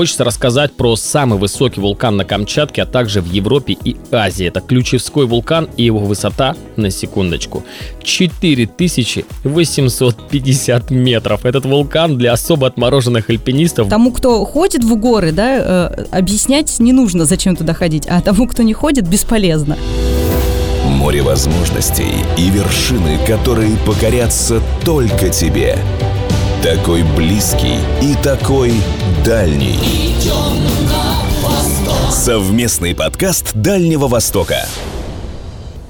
хочется рассказать про самый высокий вулкан на Камчатке, а также в Европе и Азии. Это Ключевской вулкан и его высота, на секундочку, 4850 метров. Этот вулкан для особо отмороженных альпинистов. Тому, кто ходит в горы, да, э, объяснять не нужно, зачем туда ходить, а тому, кто не ходит, бесполезно. Море возможностей и вершины, которые покорятся только тебе. Такой близкий и такой дальний. Совместный подкаст Дальнего Востока.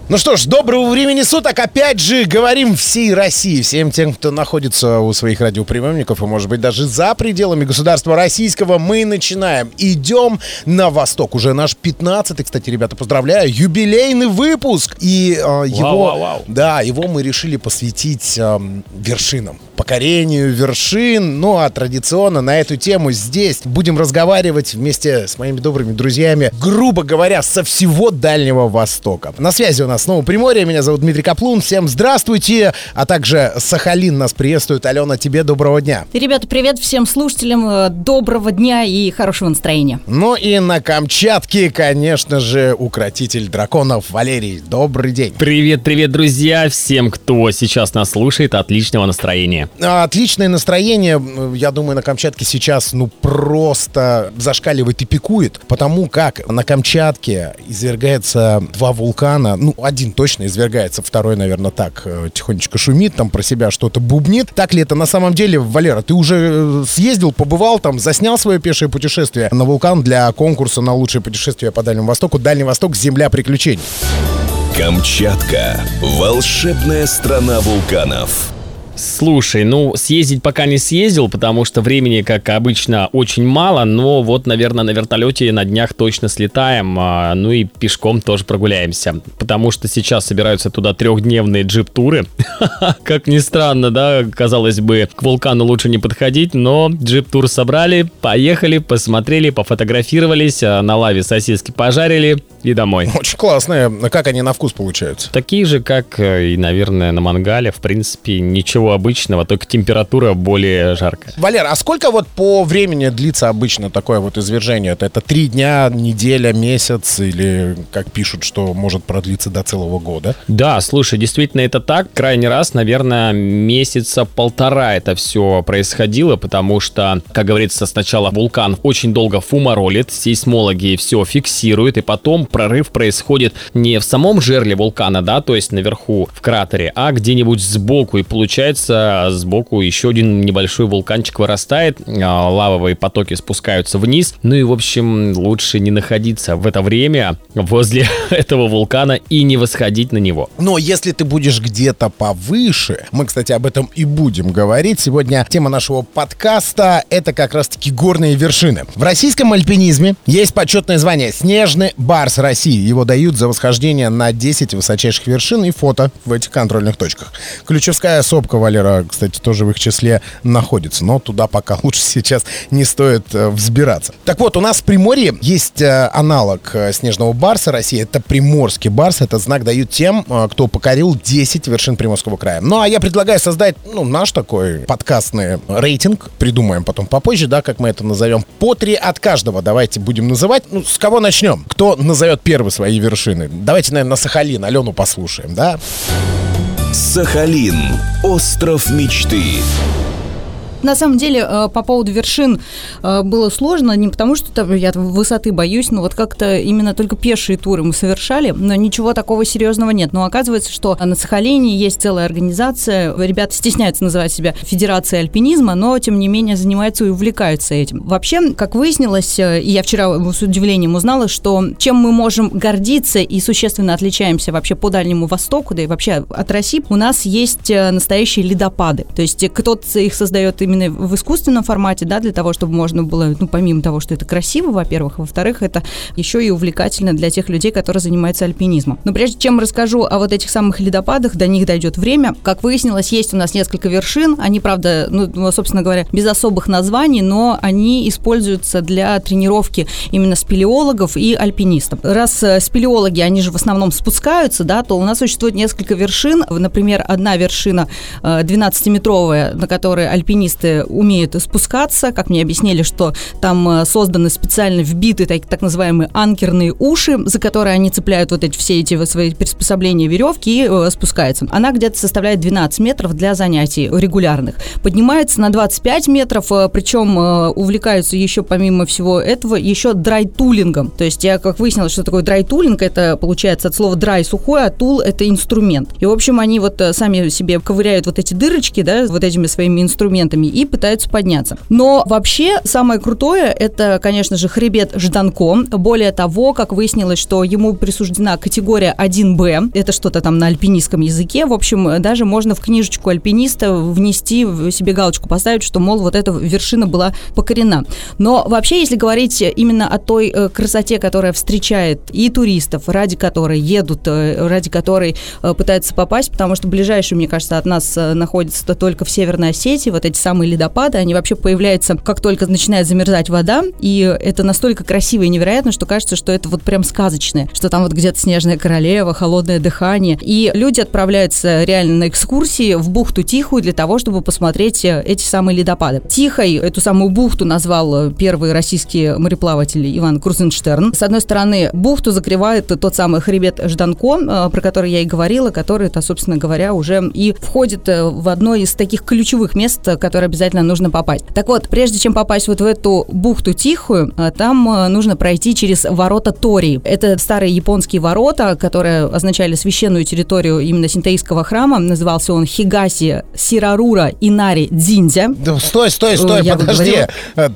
Ну что ж, доброго времени суток. Опять же, говорим всей России, всем тем, кто находится у своих радиоприемников и, может быть, даже за пределами государства российского. Мы начинаем. Идем на восток. Уже наш 15-й, кстати, ребята, поздравляю, юбилейный выпуск. И э, его, вау, вау. да, его мы решили посвятить э, вершинам покорению вершин. Ну а традиционно на эту тему здесь будем разговаривать вместе с моими добрыми друзьями, грубо говоря, со всего Дальнего Востока. На связи у нас снова Приморье, меня зовут Дмитрий Каплун, всем здравствуйте, а также Сахалин нас приветствует. Алена, тебе доброго дня. И, ребята, привет всем слушателям, э, доброго дня и хорошего настроения. Ну и на Камчатке, конечно же, укротитель драконов Валерий. Добрый день. Привет, привет, друзья! Всем, кто сейчас нас слушает, отличного настроения. Отличное настроение, я думаю, на Камчатке сейчас, ну, просто зашкаливает и пикует, потому как на Камчатке извергается два вулкана, ну, один точно извергается, второй, наверное, так, э, тихонечко шумит, там про себя что-то бубнит. Так ли это на самом деле, Валера, ты уже э, съездил, побывал там, заснял свое пешее путешествие на вулкан для конкурса на лучшее путешествие по Дальнему Востоку, Дальний Восток, земля приключений. Камчатка. Волшебная страна вулканов. Слушай, ну, съездить пока не съездил, потому что времени, как обычно, очень мало, но вот, наверное, на вертолете на днях точно слетаем, а, ну и пешком тоже прогуляемся, потому что сейчас собираются туда трехдневные джип-туры. Как ни странно, да, казалось бы, к вулкану лучше не подходить, но джип-тур собрали, поехали, посмотрели, пофотографировались, а, на лаве сосиски пожарили и домой. Очень классные. Как они на вкус получаются? Такие же, как э, и, наверное, на мангале, в принципе, ничего обычного, только температура более жаркая. Валер, а сколько вот по времени длится обычно такое вот извержение? Это, это три дня, неделя, месяц или, как пишут, что может продлиться до целого года? Да, слушай, действительно это так. Крайний раз, наверное, месяца полтора это все происходило, потому что, как говорится, сначала вулкан очень долго фуморолит, сейсмологи все фиксируют, и потом прорыв происходит не в самом жерле вулкана, да, то есть наверху в кратере, а где-нибудь сбоку, и получается сбоку еще один небольшой вулканчик вырастает, а, лавовые потоки спускаются вниз, ну и, в общем, лучше не находиться в это время возле этого вулкана и не восходить на него. Но если ты будешь где-то повыше, мы, кстати, об этом и будем говорить. Сегодня тема нашего подкаста — это как раз-таки горные вершины. В российском альпинизме есть почетное звание «Снежный барс России». Его дают за восхождение на 10 высочайших вершин и фото в этих контрольных точках. Ключевская сопка Валера, кстати, тоже в их числе находится, но туда пока лучше сейчас не стоит э, взбираться. Так вот, у нас в Приморье есть э, аналог э, снежного барса России. Это приморский барс. Этот знак дают тем, кто покорил 10 вершин Приморского края. Ну, а я предлагаю создать, ну, наш такой подкастный рейтинг. Придумаем потом попозже, да, как мы это назовем. По три от каждого давайте будем называть. Ну, с кого начнем? Кто назовет первые свои вершины? Давайте, наверное, на Сахалин. Алену послушаем, да? Сахалин. Остров мечты. На самом деле, э, по поводу вершин э, было сложно, не потому что там я высоты боюсь, но вот как-то именно только пешие туры мы совершали, но ничего такого серьезного нет. Но оказывается, что на Сахалине есть целая организация, ребята стесняются называть себя Федерацией альпинизма, но тем не менее занимаются и увлекаются этим. Вообще, как выяснилось, э, и я вчера с удивлением узнала, что чем мы можем гордиться и существенно отличаемся вообще по Дальнему Востоку, да и вообще от России, у нас есть настоящие ледопады. То есть кто-то их создает именно в искусственном формате, да, для того, чтобы можно было, ну, помимо того, что это красиво, во-первых, во-вторых, это еще и увлекательно для тех людей, которые занимаются альпинизмом. Но прежде чем расскажу о вот этих самых ледопадах, до них дойдет время. Как выяснилось, есть у нас несколько вершин. Они, правда, ну, собственно говоря, без особых названий, но они используются для тренировки именно спелеологов и альпинистов. Раз э, спелеологи, они же в основном спускаются, да, то у нас существует несколько вершин. Например, одна вершина 12-метровая, э, на которой альпинисты альпинисты умеют спускаться. Как мне объяснили, что там э, созданы специально вбиты так, так называемые анкерные уши, за которые они цепляют вот эти все эти свои приспособления веревки и э, спускаются. Она где-то составляет 12 метров для занятий регулярных. Поднимается на 25 метров, э, причем э, увлекаются еще помимо всего этого еще драйтулингом. То есть я как выяснила, что такое драйтулинг, это получается от слова драй сухой, а тул это инструмент. И в общем они вот э, сами себе ковыряют вот эти дырочки, да, вот этими своими инструментами и пытаются подняться. Но вообще самое крутое это, конечно же, хребет Жданко. Более того, как выяснилось, что ему присуждена категория 1Б, это что-то там на альпинистском языке. В общем, даже можно в книжечку альпиниста внести себе галочку поставить, что, мол, вот эта вершина была покорена. Но вообще, если говорить именно о той э, красоте, которая встречает и туристов, ради которой едут, э, ради которой э, пытаются попасть, потому что ближайшие, мне кажется, от нас находится только в Северной Осетии, вот эти самые ледопады, они вообще появляются, как только начинает замерзать вода, и это настолько красиво и невероятно, что кажется, что это вот прям сказочное, что там вот где-то снежная королева, холодное дыхание, и люди отправляются реально на экскурсии в бухту Тихую для того, чтобы посмотреть эти самые ледопады. Тихой эту самую бухту назвал первый российский мореплаватель Иван Крузенштерн. С одной стороны, бухту закрывает тот самый хребет Жданко, э, про который я и говорила, который, это, собственно говоря, уже и входит э, в одно из таких ключевых мест, которые обязательно нужно попасть. Так вот, прежде чем попасть вот в эту бухту Тихую, э, там нужно пройти через ворота Тори. Это старые японские ворота, которые означали священную территорию именно синтеистского храма. Назывался он Хигаси Сирарура Инари Дзиндзя. Стой, стой, стой, я подожди.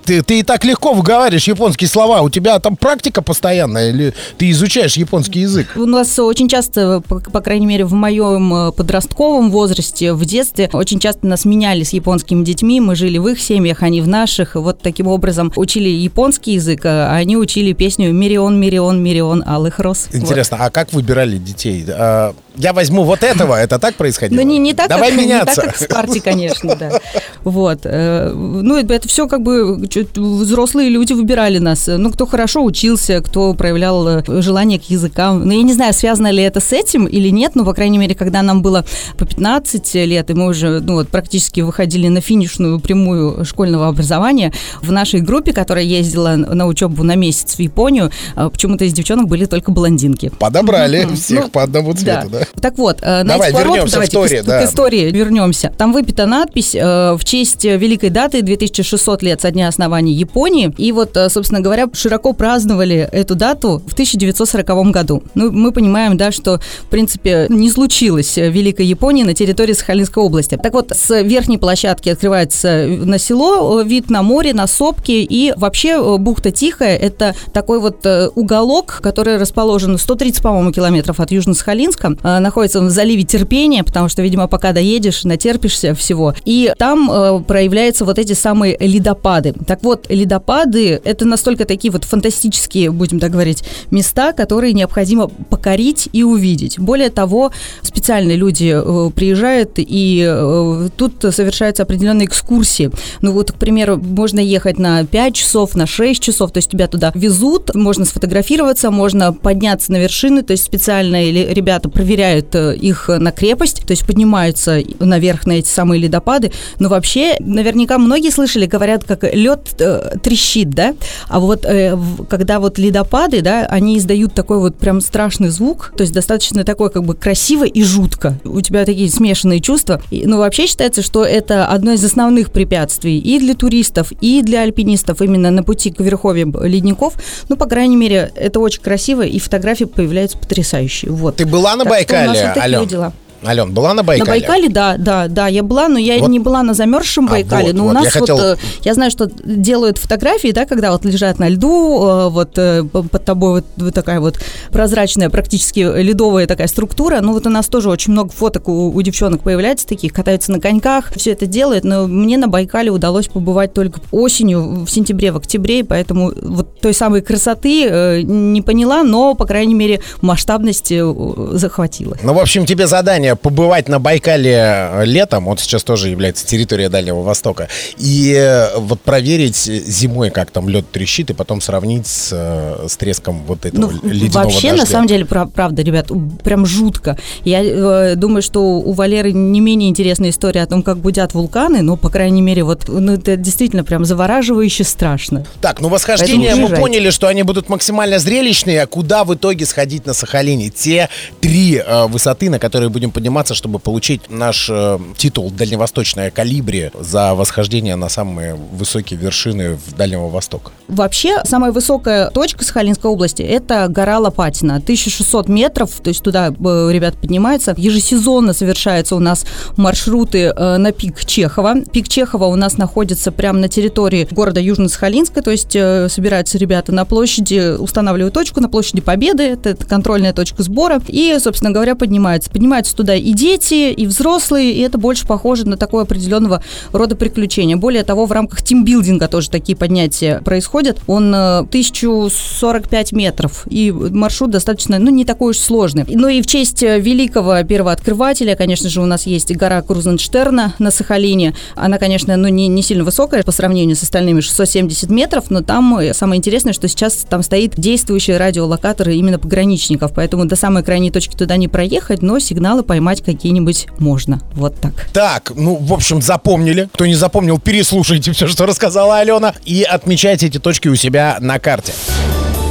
Ты, ты и так легко выговариваешь японские слова. У тебя там практика постоянная или ты изучаешь японский язык? У нас очень часто, по, по крайней мере, в моем э, подростковом возрасте, в детстве, очень часто нас меняли с японскими детьми. Мы жили в их семьях, они в наших. Вот таким образом учили японский язык, а они учили песню «Миллион, миллион, миллион алых роз». Интересно, вот. а как выбирали детей? А, я возьму вот этого, это так происходило? Ну, не, не так, Давай как, меняться. Не так, как в Спарте, конечно, да. Вот. Э, ну, это все как бы взрослые люди выбирали нас. Ну, кто хорошо учился, кто проявлял э, желание к языкам. Ну, я не знаю, связано ли это с этим или нет, но, по крайней мере, когда нам было по 15 лет, и мы уже, ну, вот, практически выходили на финишную прямую школьного образования, в нашей группе, которая ездила на учебу на месяц в Японию, э, почему-то из девчонок были только блондинки. Подобрали всех ну, по одному цвету, да? Так вот, на Давай, вернемся давайте к истории, к, да. к истории вернемся. Там выпита надпись в честь великой даты 2600 лет со дня основания Японии. И вот, собственно говоря, широко праздновали эту дату в 1940 году. Ну, мы понимаем, да, что, в принципе, не случилось Великой Японии на территории Сахалинской области. Так вот, с верхней площадки открывается на село, вид на море, на сопки, и вообще бухта Тихая – это такой вот уголок, который расположен 130, по-моему, километров от Южно-Сахалинска, находится в заливе Терпения, потому что, видимо, пока доедешь, натерпишься всего. И там э, проявляются вот эти самые ледопады. Так вот, ледопады – это настолько такие вот фантастические, будем так говорить, места, которые необходимо покорить и увидеть. Более того, специальные люди э, приезжают, и э, тут совершаются определенные экскурсии. Ну вот, к примеру, можно ехать на 5 часов, на 6 часов, то есть тебя туда везут, можно сфотографироваться, можно подняться на вершины, то есть специально ребята проверяют э, их на крепость, то есть поднимаются наверх на эти самые ледопады. Но вообще, наверняка многие слышали, говорят, как лед э, трещит, да? А вот э, когда вот ледопады, да, они издают такой вот прям страшный звук, то есть достаточно такой как бы красиво и жутко. У тебя такие смешанные чувства. И, ну, вообще считается, что это одно из основных препятствий и для туристов, и для альпинистов именно на пути к верховьям ледников. Ну, по крайней мере, это очень красиво, и фотографии появляются потрясающие. Вот. Ты была на так Байкале, у нас вот такие дела. Ален, была на Байкале? На Байкале, да, да, да, я была, но я Вот. не была на замерзшем А, Байкале. вот, но у вот, нас я хотел- вот, э, я знаю, что делают фотографии, да, когда вот лежат на льду, э, вот э, под тобой вот, такая вот прозрачная, практически ледовая такая структура. Ну вот у нас тоже очень много фоток у, у девчонок появляется таких, катаются на коньках, все это делают, но мне на Байкале удалось побывать только осенью, в сентябре, в октябре, и поэтому вот той самой красоты не поняла, но, по крайней мере, масштабность э, захватила. Ну, в общем, тебе задание побывать на Байкале летом, он сейчас тоже является территорией Дальнего Востока, и э, вот проверить зимой, как там лед трещит, и потом сравнить с, э, с треском вот этого Ну, ледяного вообще, дождя. на самом деле, пра- правда, ребят, прям жутко. Я э, думаю, что у Валеры не менее интересная история о том, как будят вулканы, но, по крайней мере, вот ну, это действительно прям завораживающе страшно. Так, ну восхождения Поэтому мы поняли, что они будут максимально зрелищные. А куда в итоге сходить на Сахалине? Те три э, высоты, на которые будем подниматься, чтобы получить наш э, титул «Дальневосточная калибри» за восхождение на самые высокие вершины в Дальнего Востока. Вообще, самая высокая точка Сахалинской области – это гора Лопатина. 1600 метров, то есть туда э, ребят поднимаются. Ежесезонно совершаются у нас маршруты э, на пик Чехова. Пик Чехова у нас находится прямо на территории города Южно-Сахалинска, то есть э, собираются ребята на площади, устанавливают точку на площади Победы, это контрольная точка сбора, и, собственно говоря, поднимаются. Поднимаются туда и дети, и взрослые, и это больше похоже на такое определенного рода приключения. Более того, в рамках тимбилдинга тоже такие поднятия происходят. Он э, 1045 метров, и маршрут достаточно, ну, не такой уж сложный. Ну и в честь э, великого первооткрывателя, конечно же, у нас есть гора Крузенштерна на Сахалине. Она, конечно, ну, не, не сильно высокая по сравнению с остальными 670 метров, но там э, самое интересное, что сейчас там стоит действующий радиолокатор именно пограничников, поэтому до самой крайней точки туда не проехать, но сигналы поймать какие-нибудь можно. Вот так. Так, ну, в общем, запомнили. Кто не запомнил, переслушайте все, что рассказала Алена, и отмечайте эти точки у себя на карте.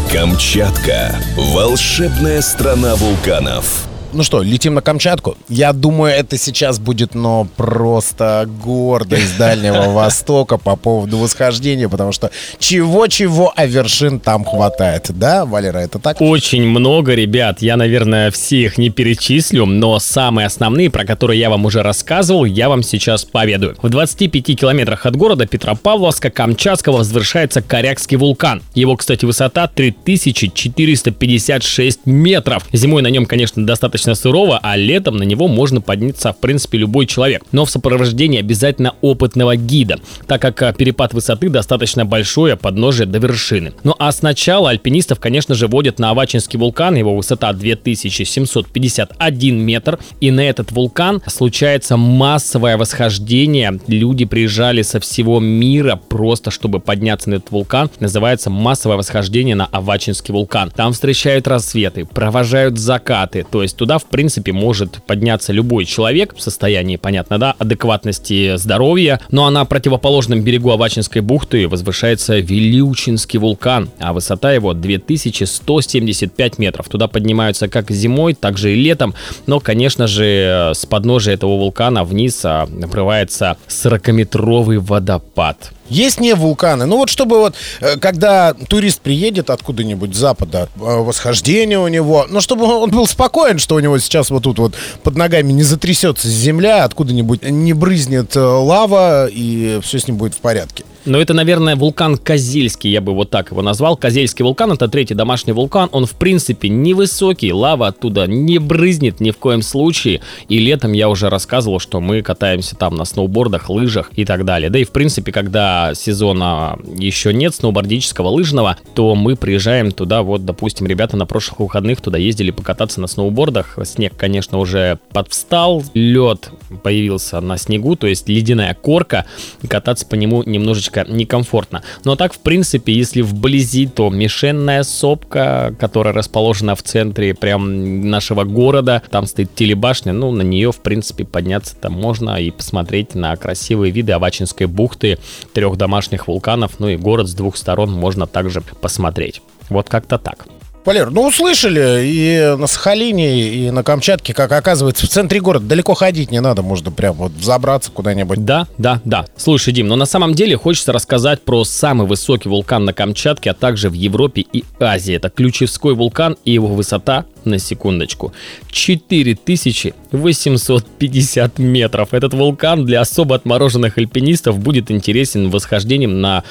Камчатка. Волшебная страна вулканов. Ну что, летим на Камчатку? Я думаю, это сейчас будет, но просто гордость Дальнего Востока по поводу восхождения, потому что чего-чего, а вершин там хватает. Да, Валера, это так? Очень много, ребят. Я, наверное, всех не перечислю, но самые основные, про которые я вам уже рассказывал, я вам сейчас поведаю. В 25 километрах от города Петропавловска Камчатского возвышается Корякский вулкан. Его, кстати, высота 3456 метров. Зимой на нем, конечно, достаточно сырово, а летом на него можно подняться, в принципе, любой человек. Но в сопровождении обязательно опытного гида, так как а, перепад высоты достаточно большой, а подножие до вершины. Ну а сначала альпинистов, конечно же, водят на Авачинский вулкан, его высота 2751 метр, и на этот вулкан случается массовое восхождение. Люди приезжали со всего мира просто, чтобы подняться на этот вулкан. Называется массовое восхождение на Авачинский вулкан. Там встречают рассветы, провожают закаты, то есть туда, в принципе, может подняться любой человек в состоянии, понятно, да, адекватности здоровья. Ну а на противоположном берегу Авачинской бухты возвышается Вилючинский вулкан, а высота его 2175 метров. Туда поднимаются как зимой, так же и летом, но, конечно же, с подножия этого вулкана вниз а, обрывается 40-метровый водопад. Есть не вулканы. Ну вот чтобы вот, э, когда турист приедет откуда-нибудь с запада, э, восхождение у него, ну чтобы он был спокоен, что у него сейчас вот тут вот под ногами не затрясется земля, откуда-нибудь не брызнет э, лава, и все с ним будет в порядке. Но это, наверное, вулкан Козельский, я бы вот так его назвал. Козельский вулкан это третий домашний вулкан. Он, в принципе, невысокий, лава оттуда не брызнет ни в коем случае. И летом я уже рассказывал, что мы катаемся там на сноубордах, лыжах и так далее. Да и, в принципе, когда сезона еще нет сноубордического, лыжного, то мы приезжаем туда, вот, допустим, ребята на прошлых выходных туда ездили покататься на сноубордах. Снег, конечно, уже подвстал, лед появился на снегу, то есть ледяная корка, кататься по нему немножечко некомфортно. Но так, в принципе, если вблизи, то мишенная сопка, которая расположена в центре прям нашего города, там стоит телебашня, ну, на нее, в принципе, подняться там можно и посмотреть на красивые виды Авачинской бухты, трех домашних вулканов, ну и город с двух сторон можно также посмотреть. Вот как-то так. Валер, ну услышали, и на Сахалине, и на Камчатке, как оказывается, в центре города далеко ходить не надо, можно прям вот забраться куда-нибудь. Да, да, да. Слушай, Дим, но на самом деле хочется рассказать про самый высокий вулкан на Камчатке, а также в Европе и Азии. Это Ключевской вулкан и его высота, на секундочку, 4850 метров. Этот вулкан для особо отмороженных альпинистов будет интересен восхождением на,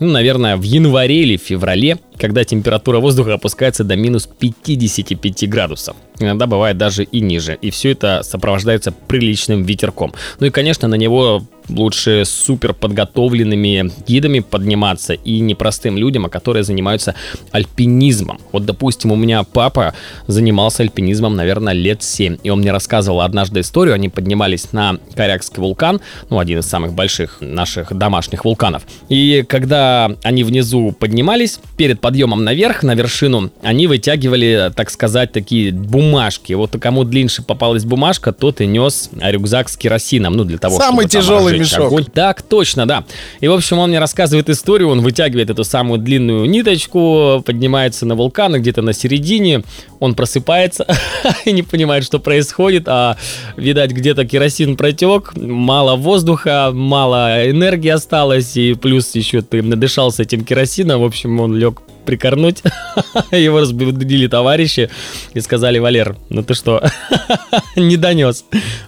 ну, наверное, в январе или феврале, когда температура воздуха опускается до минус 55 градусов. Иногда бывает даже и ниже. И все это сопровождается приличным ветерком. Ну и, конечно, на него лучше супер подготовленными гидами подниматься и непростым людям, а которые занимаются альпинизмом. Вот, допустим, у меня папа занимался альпинизмом, наверное, лет 7, и он мне рассказывал однажды историю, они поднимались на Корякский вулкан, ну, один из самых больших наших домашних вулканов. И когда они внизу поднимались, перед подъемом наверх, на вершину, они вытягивали, так сказать, такие бумажки. Вот кому длиннее попалась бумажка, тот и нес рюкзак с керосином, ну, для того, Самый чтобы тяжелый мешок. огонь. Так, точно, да. И, в общем, он мне рассказывает историю, он вытягивает эту самую длинную ниточку, поднимается на вулкан, и где-то на середине он просыпается и не понимает, что происходит, а, видать, где-то керосин протек, мало воздуха, мало энергии осталось, и плюс еще ты надышался этим керосином, в общем, он лег прикорнуть. Его разбудили товарищи и сказали, Валер, ну ты что, не донес.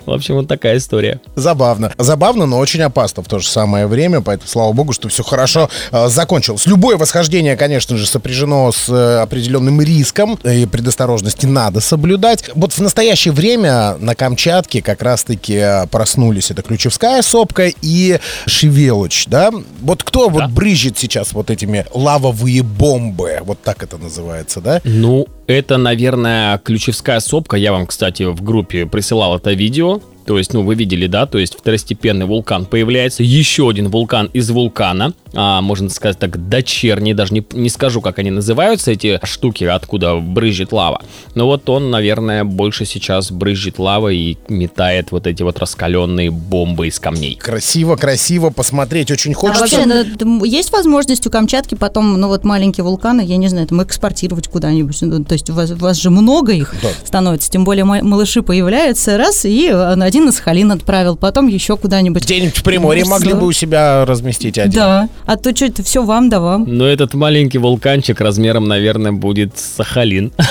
В общем, вот такая история. Забавно. Забавно, но очень опасно в то же самое время, поэтому слава богу, что все хорошо э, закончилось. Любое восхождение, конечно же, сопряжено с э, определенным риском, и предосторожности надо соблюдать. Вот в настоящее время на Камчатке как раз-таки э, проснулись это Ключевская сопка и Шевелуч, да? Вот кто вот брызжет сейчас вот этими лавовые бомбы, вот так это называется, да? Ну, это, наверное, ключевская сопка. Я вам, кстати, в группе присылал это видео. То есть, ну, вы видели, да, то есть второстепенный вулкан появляется, еще один вулкан из вулкана, а, можно сказать так, дочерний, даже не, не скажу, как они называются, эти штуки, откуда брызжет лава. Но вот он, наверное, больше сейчас брызжет лава и метает вот эти вот раскаленные бомбы из камней. Красиво, красиво посмотреть очень А хочется. вообще, ну, есть возможность у Камчатки потом, ну вот маленькие вулканы, я не знаю, там экспортировать куда-нибудь? Ну, то есть у вас, у вас же много их Да. становится, тем более ма- малыши появляются, раз, и э, один на Сахалин отправил, потом еще куда-нибудь. Где-нибудь в Приморье Ну, могли бы у себя разместить один. Да, а то что это все вам да вам. Но этот маленький вулканчик размером, наверное, будет Сахалин.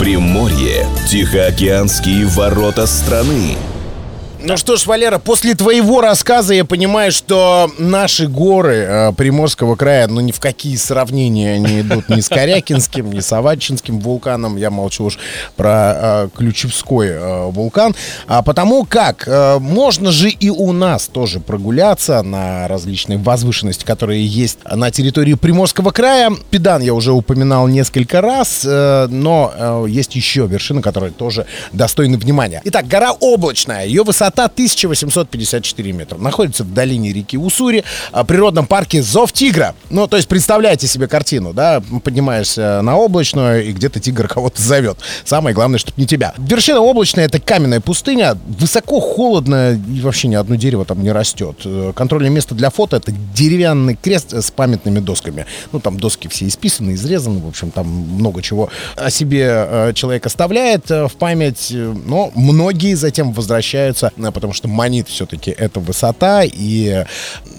Приморье. Тихоокеанские ворота страны. Ну что ж, Валера, после твоего рассказа я понимаю, что наши горы э, Приморского края, ну ни в какие сравнения не идут ни с Корякинским, ни с Аватчинским вулканом. Я молчу уж про э, Ключевской э, вулкан. А потому как э, можно же и у нас тоже прогуляться на различные возвышенности, которые есть на территории Приморского края. Педан я уже упоминал несколько раз, э, но э, есть еще вершины, которые тоже достойны внимания. Итак, гора Облачная. Ее высота 1854 метра. Находится в долине реки Уссури, а, в природном парке Зов Тигра. Ну, то есть представляете себе картину, да? Поднимаешься на Облачную, и где-то тигр кого-то зовет. Самое главное, чтобы не тебя. Вершина Облачная — это каменная пустыня. Высоко, холодно, и вообще ни одно дерево там не растет. Э, Контрольное место для фото — это деревянный крест с памятными досками. Ну, там доски все исписаны, изрезаны, в общем, там много чего о себе э, человек оставляет э, в память, но многие затем возвращаются, потому что манит все-таки эта высота и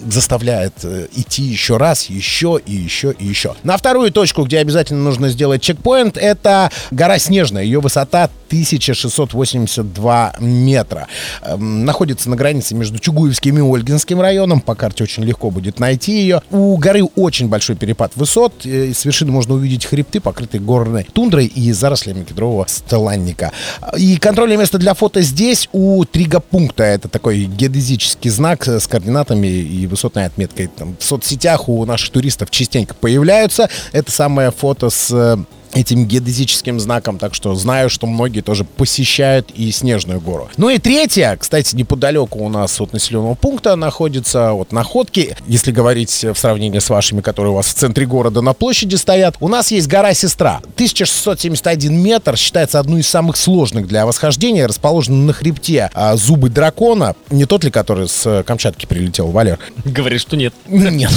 заставляет э, идти еще раз, еще и еще и еще. На вторую точку, где обязательно нужно сделать чекпоинт, это гора Снежная. Ее высота 1682 метра. Эм, Находится на границе между Чугуевским и Ольгинским районом. По карте очень легко будет найти ее. У горы очень большой перепад высот. э, С вершины можно увидеть хребты, покрытые горной тундрой и зарослями кедрового стелланника. И контрольное место для фото здесь у тригопункта. Это такой геодезический знак с координатами и высотной отметкой. Там в соцсетях у наших туристов частенько появляются. Это самое фото с э, этим геодезическим знаком, так что знаю, что многие тоже посещают и Снежную гору. Ну и третья, кстати, неподалеку у нас от населенного пункта находится вот находки, если говорить в сравнении с вашими, которые у вас в центре города на площади стоят, у нас есть гора Сестра. 1671 метр, считается одной из самых сложных для восхождения, расположена на хребте а, зубы дракона, не тот ли, который с э, Камчатки прилетел, Валер? Говорит, что нет. Нет,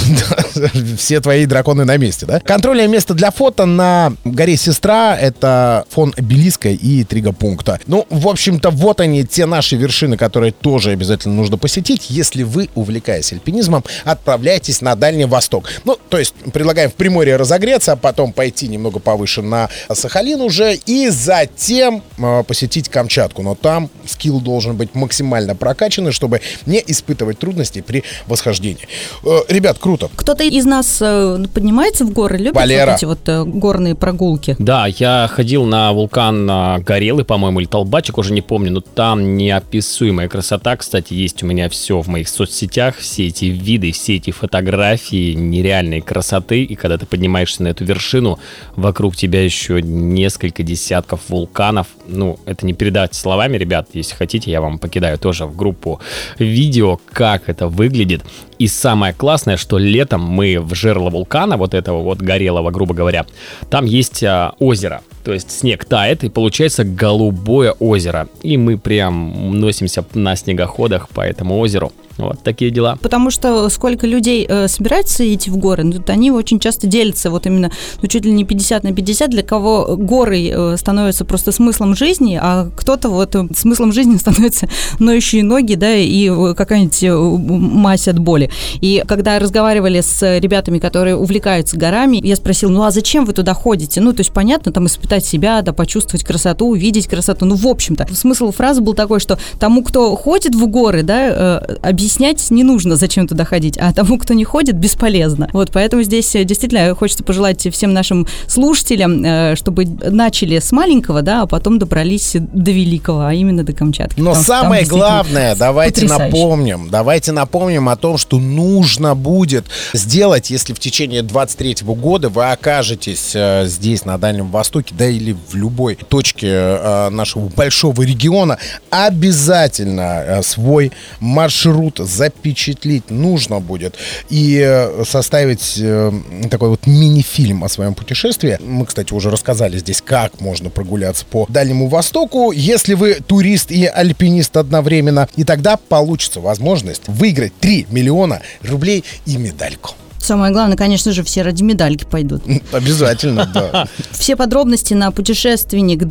все твои драконы на месте, да? Контрольное место для фото на горе Сестра — это фон обелиска и тригопункта. Ну, в общем-то, вот они, те наши вершины, которые тоже обязательно нужно посетить. Если вы, увлекаясь альпинизмом, отправляетесь на Дальний Восток. Ну, то есть предлагаем в Приморье разогреться, а потом пойти немного повыше на Сахалин уже и затем э, посетить Камчатку. Но там скилл должен быть максимально прокачанный, чтобы не испытывать трудностей при восхождении. Э, ребят, круто. Кто-то из нас э, поднимается в горы, любит Валера. вот эти вот э, горные прогулки? Ссылки. Да, я ходил на вулкан а, Горелый, по-моему, или Толбачик, уже не помню, но там неописуемая красота. Кстати, есть у меня все в моих соцсетях, все эти виды, все эти фотографии нереальной красоты. И когда ты поднимаешься на эту вершину, вокруг тебя еще несколько десятков вулканов. Ну, это не передать словами, ребят. Если хотите, я вам покидаю тоже в группу видео, как это выглядит. И самое классное, что летом мы в жерло вулкана, вот этого вот горелого, грубо говоря, там есть а, озеро. То есть снег тает, и получается голубое озеро. И мы прям носимся на снегоходах по этому озеру. Вот такие дела. Потому что сколько людей э, собирается идти в горы, ну, они очень часто делятся вот именно, ну, чуть ли не 50 на 50, для кого горы э, становятся просто смыслом жизни, а кто-то вот э, смыслом жизни становится ноющие ноги, да, и э, какая-нибудь э, мазь от боли. И когда разговаривали с ребятами, которые увлекаются горами, я спросила, ну, а зачем вы туда ходите? Ну, то есть, понятно, там испытать себя, да, почувствовать красоту, увидеть красоту. Ну, в общем-то, смысл фразы был такой, что тому, кто ходит в горы, да, э, объяснять не нужно, зачем туда ходить, а тому, кто не ходит, бесполезно. Вот, поэтому здесь э, действительно хочется пожелать всем нашим слушателям, э, чтобы начали с маленького, да, а потом добрались до великого, а именно до Камчатки. Но самое главное, давайте потрясающе. напомним, давайте напомним о том, что нужно будет сделать, если в течение 23 года вы окажетесь э, здесь, на Дальнем Востоке, да или в любой точке нашего большого региона, обязательно свой маршрут запечатлить нужно будет и э, составить э, такой вот мини-фильм о своем путешествии. Мы, кстати, уже рассказали здесь, как можно прогуляться по Дальнему Востоку, если вы турист и альпинист одновременно. И тогда получится возможность выиграть 3 миллиона рублей и медальку. Самое главное, конечно же, все ради медальки пойдут. Обязательно, да. Все подробности на путешественник.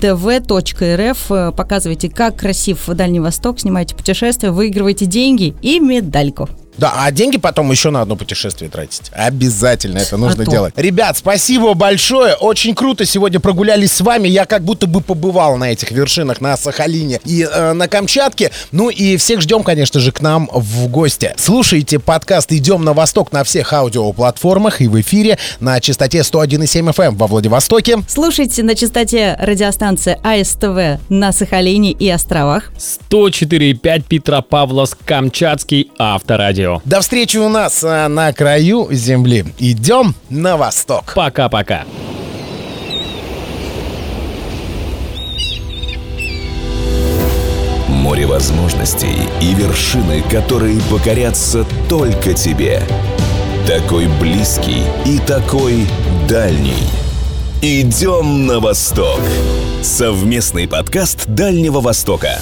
Э, показывайте, как красив Дальний Восток, снимайте путешествия, выигрывайте деньги и медальку. Да, а деньги потом еще на одно путешествие тратить. Обязательно это нужно а делать. Ребят, спасибо большое. Очень круто сегодня прогулялись с вами. Я как будто бы побывал на этих вершинах на Сахалине и э, на Камчатке. Ну и всех ждем, конечно же, к нам в гости. Слушайте подкаст «Идем на восток» на всех аудиоплатформах и в эфире на частоте 101,7 FM эм во Владивостоке. Слушайте на частоте радиостанции АСТВ на Сахалине и островах. 104,5 Петропавловск, Камчатский, Авторадио радио. До встречи у нас а, на краю земли. Идем на восток. Пока-пока. Море возможностей и вершины, которые покорятся только тебе. Такой близкий и такой дальний. Идем на восток. Совместный подкаст Дальнего Востока.